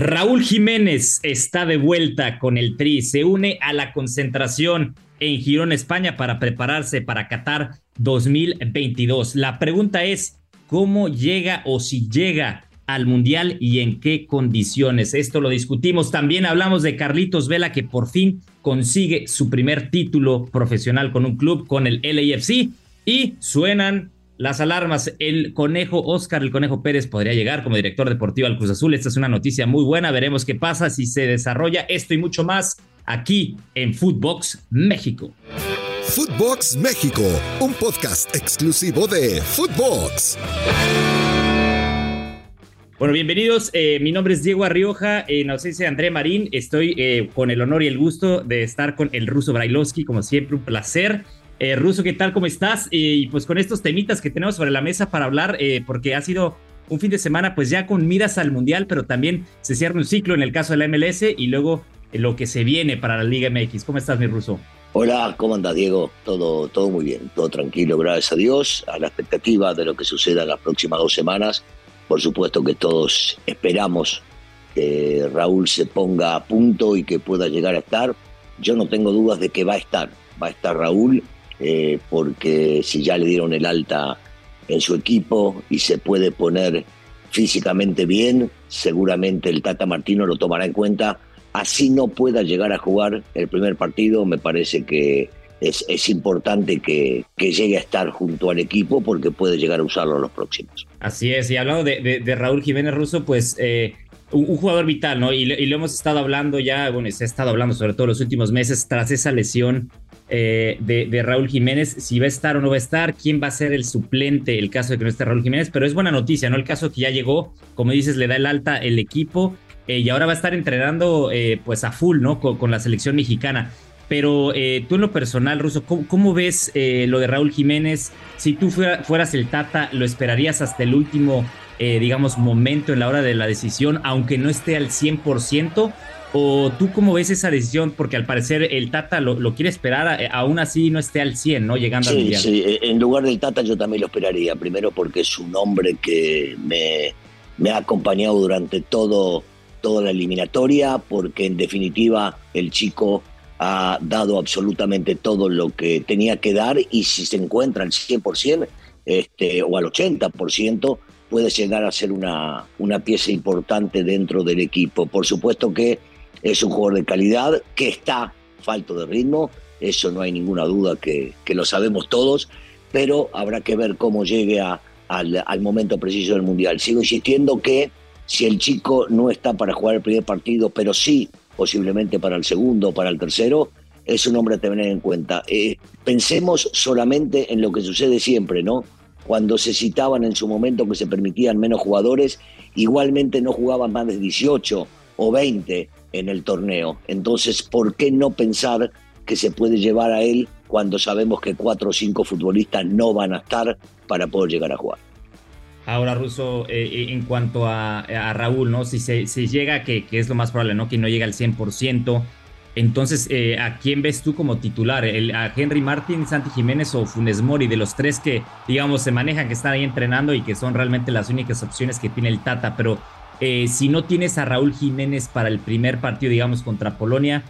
Raúl Jiménez está de vuelta con el Tri, se une a la concentración en Girón, España, para prepararse para Qatar 2022. La pregunta es, ¿cómo llega o si llega al Mundial y en qué condiciones? Esto lo discutimos. También hablamos de Carlitos Vela, que por fin consigue su primer título profesional con un club, con el LAFC, y suenan las alarmas. El conejo Oscar, el conejo Pérez, podría llegar como director deportivo al Cruz Azul. Esta es una noticia muy buena. Veremos qué pasa si se desarrolla esto y mucho más aquí en Footbox México. Footbox México, un podcast exclusivo de Footbox. Bueno, bienvenidos. Eh, mi nombre es Diego Arrioja, en ausencia de André Marín. Estoy eh, con el honor y el gusto de estar con el ruso Brailovsky, como siempre, un placer. Eh, ruso, ¿qué tal? ¿Cómo estás? Eh, y pues con estos temitas que tenemos sobre la mesa para hablar, eh, porque ha sido un fin de semana, pues ya con miras al Mundial, pero también se cierra un ciclo en el caso de la MLS y luego eh, lo que se viene para la Liga MX. ¿Cómo estás, mi ruso? Hola, ¿cómo andas, Diego? Todo, todo muy bien, todo tranquilo, gracias a Dios, a la expectativa de lo que suceda en las próximas dos semanas. Por supuesto que todos esperamos que Raúl se ponga a punto y que pueda llegar a estar. Yo no tengo dudas de que va a estar, va a estar Raúl, eh, porque si ya le dieron el alta en su equipo y se puede poner físicamente bien, seguramente el Tata Martino lo tomará en cuenta. Así no pueda llegar a jugar el primer partido, me parece que es, es importante que, que llegue a estar junto al equipo porque puede llegar a usarlo en los próximos. Así es, y hablando de, de- de Raúl Jiménez Russo, pues eh, un, un jugador vital, ¿no? Y, y lo hemos estado hablando ya, bueno, se ha estado hablando sobre todo los últimos meses tras esa lesión eh, de, Raúl Jiménez, si va a estar o no va a estar, quién va a ser el suplente, el caso de que no esté Raúl Jiménez, pero es buena noticia, ¿no? El caso que ya llegó, como dices, le da el alta el equipo eh, y ahora va a estar entrenando eh, pues a full, ¿no? Con, la selección mexicana. Pero tú en lo personal, Russo, ¿cómo, cómo ves lo de Raúl Jiménez? Si tú fuera- fueras el Tata, ¿lo esperarías hasta el último, digamos, momento en la hora de la decisión, aunque no esté al 100%? ¿O tú cómo ves esa decisión? Porque al parecer el Tata lo, lo quiere esperar, eh, aún así no esté al 100, ¿no? Llegando al Sí, Mundial. sí, eh, en lugar del Tata yo también lo esperaría. Primero porque es un hombre que me, me ha acompañado durante todo, toda la eliminatoria, porque en definitiva el chico ha dado absolutamente todo lo que tenía que dar y si se encuentra al 100% este, o al 80%, puede llegar a ser una, una pieza importante dentro del equipo. Por supuesto que es un jugador de calidad, que está falto de ritmo, eso no hay ninguna duda que, lo sabemos todos, pero habrá que ver cómo llegue al, momento preciso del Mundial. Sigo insistiendo que si el chico no está para jugar el primer partido, pero sí posiblemente para el segundo para el tercero, es un hombre a tener en cuenta. Eh, pensemos solamente en lo que sucede siempre, ¿no? Cuando se citaban en su momento que se permitían menos jugadores, igualmente no jugaban más de 18 o 20 en el torneo. Entonces, ¿por qué no pensar que se puede llevar a él cuando sabemos que cuatro o cinco futbolistas no van a estar para poder llegar a jugar? Ahora, Russo, eh, en cuanto a, Raúl, ¿no? Si se, llega, que, que es lo más probable, ¿no? Que no llega al 100%. Entonces, eh, ¿a quién ves tú como titular? ¿El, ¿A Henry Martin, Santi Jiménez o Funes Mori? De los tres que, digamos, se manejan, que están ahí entrenando y que son realmente las únicas opciones que tiene el Tata. Pero eh, si no tienes a Raúl Jiménez para el primer partido, digamos, contra Polonia,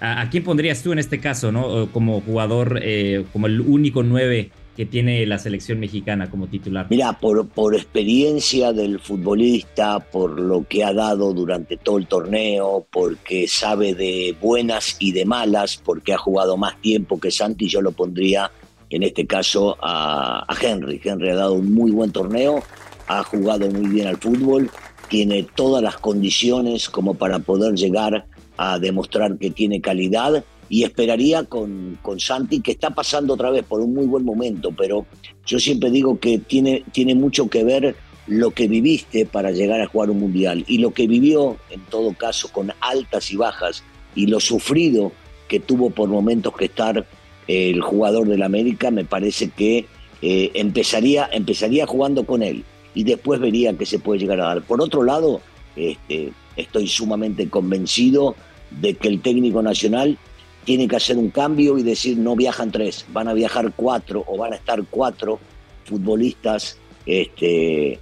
¿a, quién pondrías tú en este caso, ¿no? Como jugador, eh, como el único nueve que tiene la selección mexicana como titular? Mira, por, por experiencia del futbolista, por lo que ha dado durante todo el torneo, porque sabe de buenas y de malas, porque ha jugado más tiempo que Santi, yo lo pondría en este caso a, a Henry. Henry ha dado un muy buen torneo, ha jugado muy bien al fútbol, tiene todas las condiciones como para poder llegar a demostrar que tiene calidad y esperaría con, con Santi, que está pasando otra vez por un muy buen momento, pero yo siempre digo que tiene, tiene mucho que ver lo que viviste para llegar a jugar un mundial y lo que vivió, en todo caso, con altas y bajas y lo sufrido que tuvo por momentos que estar eh, el jugador del América, me parece que eh, empezaría, empezaría jugando con él y después vería que se puede llegar a dar. Por otro lado, este, estoy sumamente convencido de que el técnico nacional tiene que hacer un cambio y decir no viajan tres, van a viajar cuatro o van a estar cuatro futbolistas este,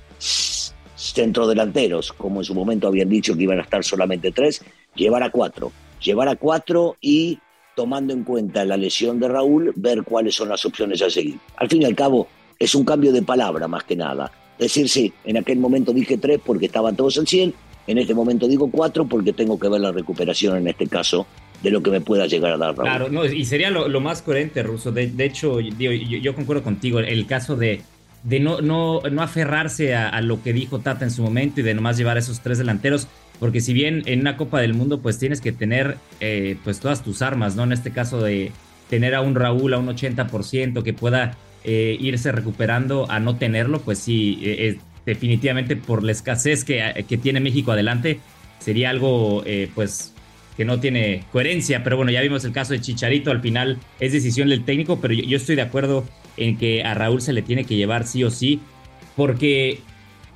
centrodelanteros, como en su momento habían dicho que iban a estar solamente tres, llevar a cuatro, llevar a cuatro y tomando en cuenta la lesión de Raúl, ver cuáles son las opciones a seguir. Al fin y al cabo, es un cambio de palabra más que nada. Decir, sí, en aquel momento dije tres porque estaban todos al 100, en este momento digo cuatro porque tengo que ver la recuperación en este caso de lo que me pueda llegar a dar. Raúl. Claro, no, y sería lo, más coherente, Russo. De, de hecho, yo, yo, concuerdo contigo. El caso de, de no, no, no aferrarse a, a, lo que dijo Tata en su momento y de nomás llevar a esos tres delanteros, porque si bien en una Copa del Mundo pues tienes que tener eh, pues todas tus armas, ¿no? En este caso de tener a un Raúl a un 80% que pueda eh, irse recuperando a no tenerlo, pues sí, eh, definitivamente por la escasez que, que, tiene México adelante, sería algo pues que no tiene coherencia, pero bueno, ya vimos el caso de Chicharito, al final es decisión del técnico, pero yo, estoy de acuerdo en que a Raúl se le tiene que llevar sí o sí, porque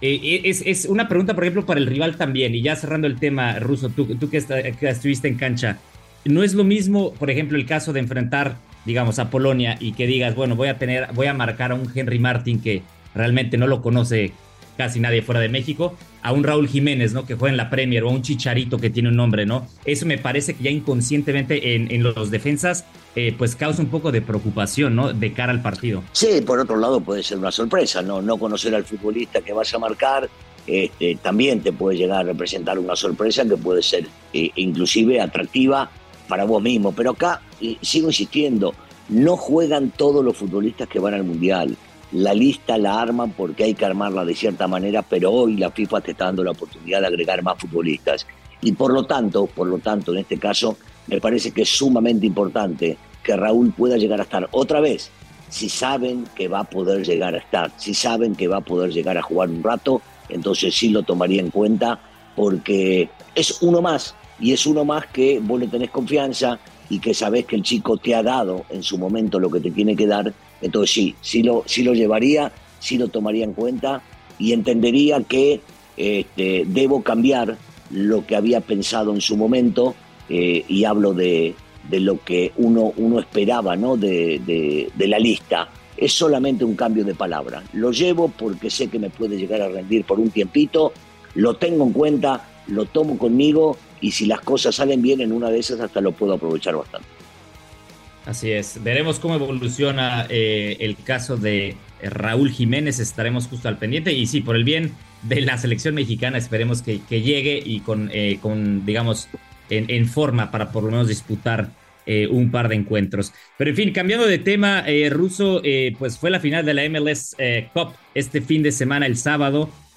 eh, es, es, una pregunta, por ejemplo, para el rival también, y ya cerrando el tema, Ruso, tú, tú que, está, que, estuviste en cancha, no es lo mismo, por ejemplo, el caso de enfrentar, digamos, a Polonia y que digas, bueno, voy a tener, voy a marcar a un Henry Martin que realmente no lo conoce casi nadie fuera de México, a un Raúl Jiménez, ¿no? Que juega en la Premier, o a un Chicharito que tiene un nombre, ¿no? Eso me parece que ya inconscientemente en, en los defensas, eh, pues causa un poco de preocupación, ¿no? De cara al partido. Sí, por otro lado puede ser una sorpresa, ¿no? No conocer al futbolista que vas a marcar, este, también te puede llegar a representar una sorpresa que puede ser eh, inclusive atractiva para vos mismo. Pero acá, sigo insistiendo, no juegan todos los futbolistas que van al Mundial la lista la arman porque hay que armarla de cierta manera, pero hoy la FIFA te está dando la oportunidad de agregar más futbolistas. Y por lo tanto, por lo tanto, en este caso, me parece que es sumamente importante que Raúl pueda llegar a estar otra vez. Si saben que va a poder llegar a estar, si saben que va a poder llegar a jugar un rato, entonces sí lo tomaría en cuenta porque es uno más y es uno más que vos le tenés confianza y que sabés que el chico te ha dado en su momento lo que te tiene que dar entonces sí, sí lo, sí lo llevaría, sí lo tomaría en cuenta y entendería que este, debo cambiar lo que había pensado en su momento eh, y hablo de, de, lo que uno, uno esperaba ¿no? de, de, de, la lista. Es solamente un cambio de palabra. Lo llevo porque sé que me puede llegar a rendir por un tiempito, lo tengo en cuenta, lo tomo conmigo y si las cosas salen bien en una de esas hasta lo puedo aprovechar bastante. Así es, veremos cómo evoluciona eh, el caso de Raúl Jiménez, estaremos justo al pendiente y sí, por el bien de la selección mexicana esperemos que, que llegue y con, eh, con digamos, en, forma para por lo menos disputar eh, un par de encuentros. Pero en fin, cambiando de tema, eh, Ruso, pues fue la final de la MLS Cup este fin de semana, el sábado,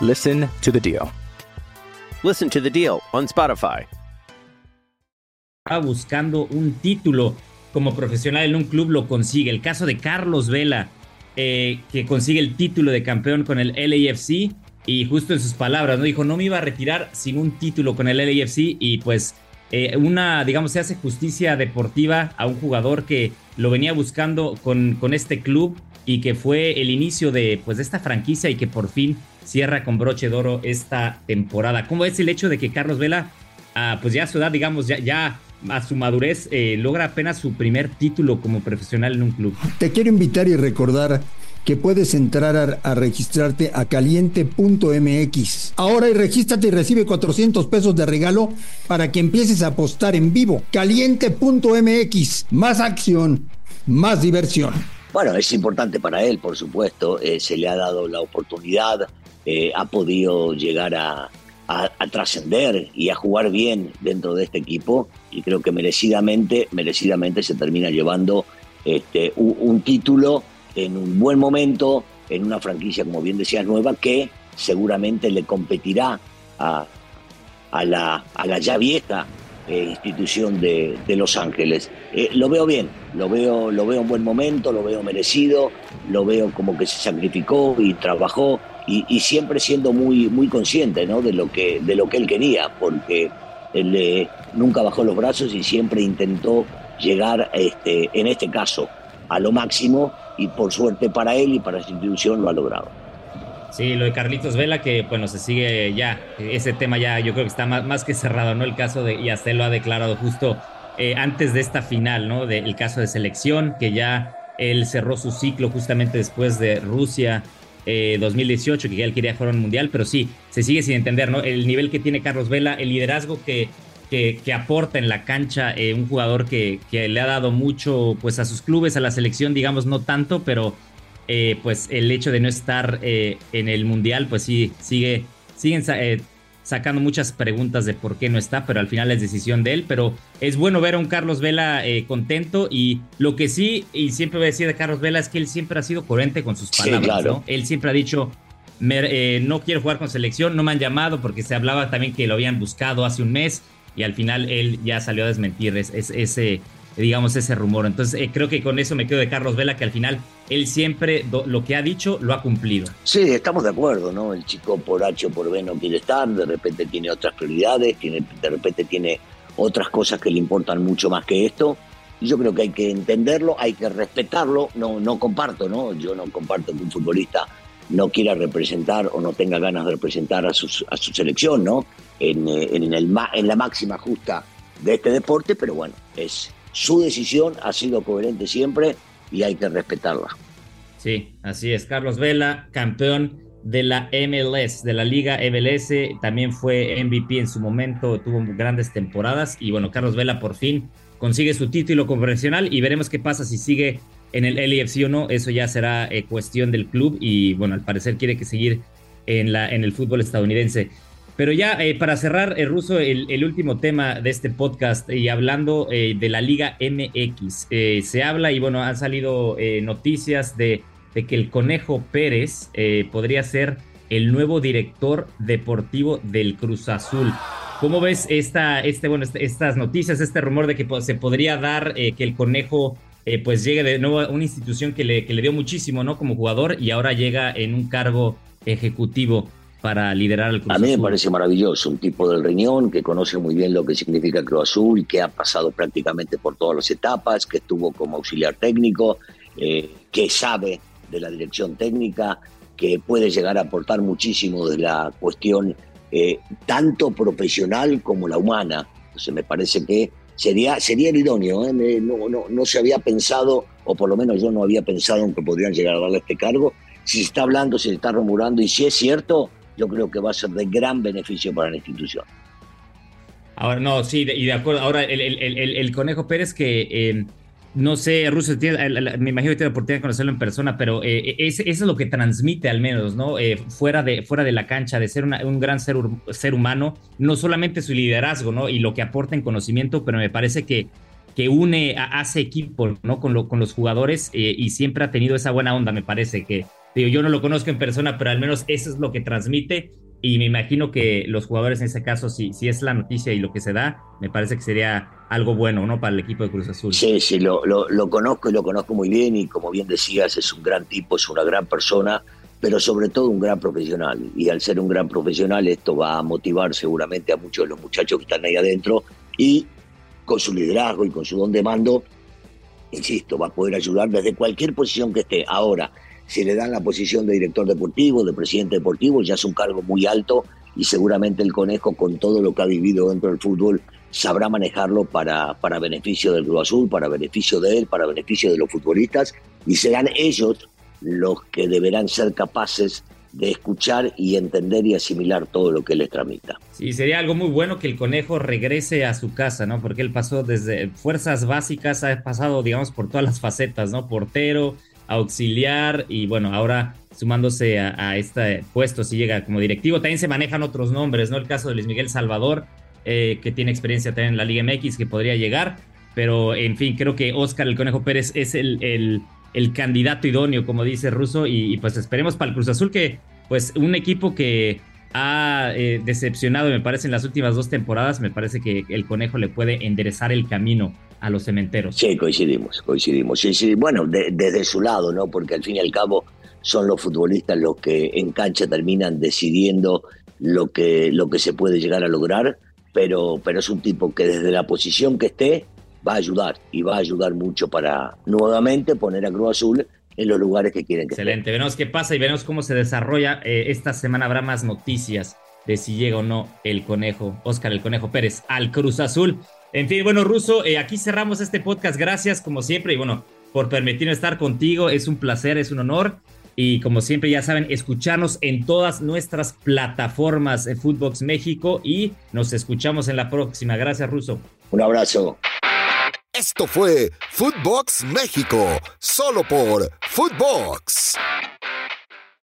Listen to the deal. Listen to the deal on Spotify. buscando un título como profesional en un club, lo consigue. El caso de Carlos Vela, eh, que consigue el título de campeón con el LAFC, y justo en sus palabras, ¿no? Dijo, no me iba a retirar sin un título con el LAFC, y pues eh, una, digamos, se hace justicia deportiva a un jugador que lo venía buscando con, con este club y que fue el inicio de, pues, de esta franquicia y que por fin cierra con broche de oro esta temporada. ¿Cómo es el hecho de que Carlos Vela, pues ya a su edad, digamos, ya, ya a su madurez, eh, logra apenas su primer título como profesional en un club? Te quiero invitar y recordar que puedes entrar a, a registrarte a caliente.mx. Ahora y regístrate y recibe 400 pesos de regalo para que empieces a apostar en vivo. Caliente.mx. Más acción, más diversión. Bueno, es importante para él, por supuesto. Eh, se le ha dado la oportunidad, eh, ha podido llegar a, a, trascender y a jugar bien dentro de este equipo y creo que merecidamente, merecidamente se termina llevando este, un, un título en un buen momento, en una franquicia, como bien decías, nueva, que seguramente le competirá a, a, la, a la ya vieja eh, institución de, Los Ángeles. Eh, lo veo bien, lo veo, lo veo en buen momento, lo veo merecido, lo veo como que se sacrificó y trabajó y, siempre siendo muy, muy consciente ¿no? de, lo que, de lo que él quería, porque él eh, nunca bajó los brazos y siempre intentó llegar, este, en este caso, a lo máximo y por suerte para él y para su institución lo ha logrado. Sí, lo de Carlitos Vela, que bueno, se sigue ya, ese tema ya yo creo que está más, más que cerrado, ¿no? El caso de, y hasta él lo ha declarado justo eh, antes de esta final, ¿no? Del caso de selección, que ya él cerró su ciclo justamente después de Rusia eh, 2018, que ya él quería jugar un mundial, pero sí, se sigue sin entender, ¿no? El nivel que tiene Carlos Vela, el liderazgo que, que, que aporta en la cancha, eh, un jugador que, que le ha dado mucho, pues a sus clubes, a la selección, digamos, no tanto, pero eh, pues el hecho de no estar eh, en el mundial, pues sí, sigue, siguen eh, sacando muchas preguntas de por qué no está, pero al final es decisión de él. Pero es bueno ver a un Carlos Vela contento y lo que sí, y siempre voy a decir de Carlos Vela, es que él siempre ha sido coherente con sus palabras. Sí, claro. ¿no? Él siempre ha dicho, me, eh, no quiero jugar con selección, no me han llamado porque se hablaba también que lo habían buscado hace un mes y al final él ya salió a desmentir es, es, ese digamos, ese rumor. Entonces, eh, creo que con eso me quedo de Carlos Vela, que al final él siempre lo que ha dicho lo ha cumplido. Sí, estamos de acuerdo, ¿no? El chico por H o por B no quiere estar, de repente tiene otras prioridades, tiene, de repente tiene otras cosas que le importan mucho más que esto. Y yo creo que hay que entenderlo, hay que respetarlo. No, no comparto, ¿no? Yo no comparto que un futbolista no quiera representar o no tenga ganas de representar a, a su selección, ¿no? En, eh, en, el, en la máxima justa de este deporte, pero bueno, es su decisión ha sido coherente siempre y hay que respetarla. Sí, así es. Carlos Vela, campeón de la MLS, de la Liga MLS, también fue MVP en su momento, tuvo grandes temporadas y bueno, Carlos Vela por fin consigue su título profesional y veremos qué pasa si sigue en el LFC o no, eso ya será eh, cuestión del club y bueno, al parecer quiere que seguir en, la, en el fútbol estadounidense. Pero ya eh, para cerrar, eh, Ruso, el, último tema de este podcast y hablando eh, de la Liga MX, eh, se habla y bueno, han salido eh, noticias de, de, que el Conejo Pérez eh, podría ser el nuevo director deportivo del Cruz Azul. ¿Cómo ves esta, este, bueno, este, estas noticias, este rumor de que se podría dar que el Conejo pues llegue de nuevo a una institución que le, que le dio muchísimo ¿no? como jugador y ahora llega en un cargo ejecutivo? Para liderar el Cruz A mí me Azul. parece maravilloso, un tipo del riñón que conoce muy bien lo que significa Cruz Azul, que ha pasado prácticamente por todas las etapas, que estuvo como auxiliar técnico, eh, que sabe de la dirección técnica, que puede llegar a aportar muchísimo de la cuestión eh, tanto profesional como la humana. Entonces me parece que sería, sería el idóneo, ¿eh? no, no, no se había pensado, o por lo menos yo no había pensado en que podrían llegar a darle este cargo. Si se está hablando, si se está rumorando, y si es cierto, yo creo que va a ser de gran beneficio para la institución. Ahora, no, sí, y de acuerdo. Ahora, el, Conejo Pérez, que eh, no sé, Russo, me imagino que tiene la oportunidad de conocerlo en persona, pero eh, es, eso es lo que transmite al menos, ¿no? Eh, fuera, de, fuera de la cancha, de ser un gran ser, ser humano, no solamente su liderazgo, ¿no? Y lo que aporta en conocimiento, pero me parece que que une, hace equipo, ¿no? Con, lo, con los jugadores eh, y siempre ha tenido esa buena onda, me parece que, digo, yo no lo conozco en persona, pero al menos eso es lo que transmite y me imagino que los jugadores en ese caso, si, si es la noticia y lo que se da, me parece que sería algo bueno, ¿no? Para el equipo de Cruz Azul. Sí, sí, lo, lo, lo conozco y lo conozco muy bien y como bien decías, es un gran tipo, es una gran persona, pero sobre todo un gran profesional. Y al ser un gran profesional, esto va a motivar seguramente a muchos de los muchachos que están ahí adentro y con su liderazgo y con su don de mando, insisto, va a poder ayudar desde cualquier posición que esté. Ahora, si le dan la posición de director deportivo, de presidente deportivo, ya es un cargo muy alto y seguramente el conejo, con todo lo que ha vivido dentro del fútbol, sabrá manejarlo para, para beneficio del Cruz Azul, para beneficio de él, para beneficio de los futbolistas, y serán ellos los que deberán ser capaces de escuchar y entender y asimilar todo lo que les tramita. Sí, sería algo muy bueno que el conejo regrese a su casa, ¿no? Porque él pasó desde fuerzas básicas, ha pasado, digamos, por todas las facetas, ¿no? Portero, auxiliar y bueno, ahora sumándose a, este puesto si llega como directivo. También se manejan otros nombres, ¿no? El caso de Luis Miguel Salvador, eh, que tiene experiencia también en la Liga MX, que podría llegar. Pero en fin, creo que Oscar el Conejo Pérez es el, el, el candidato idóneo, como dice Russo, y, pues esperemos para el Cruz Azul que pues un equipo que ha eh, decepcionado, me parece, en las últimas dos temporadas, me parece que el Conejo le puede enderezar el camino a los cementeros. Sí, coincidimos, coincidimos. Sí, sí, bueno, desde su lado, ¿no? Porque al fin y al cabo son los futbolistas los que en cancha terminan decidiendo lo que, lo que se puede llegar a lograr, pero, pero es un tipo que desde la posición que esté va a ayudar y va a ayudar mucho para nuevamente poner a Cruz Azul en los lugares que quieren que Excelente, veremos qué pasa y veremos cómo se desarrolla. Eh, esta semana habrá más noticias de si llega o no el conejo, Oscar el Conejo Pérez, al Cruz Azul. En fin, bueno, Ruso, eh, aquí cerramos este podcast. Gracias, como siempre, y bueno, por permitirme estar contigo. Es un placer, es un honor. Y como siempre, ya saben, escucharnos en todas nuestras plataformas de Footbox México y nos escuchamos en la próxima. Gracias, Ruso. Un abrazo. Esto fue Footbox México, solo por Footbox.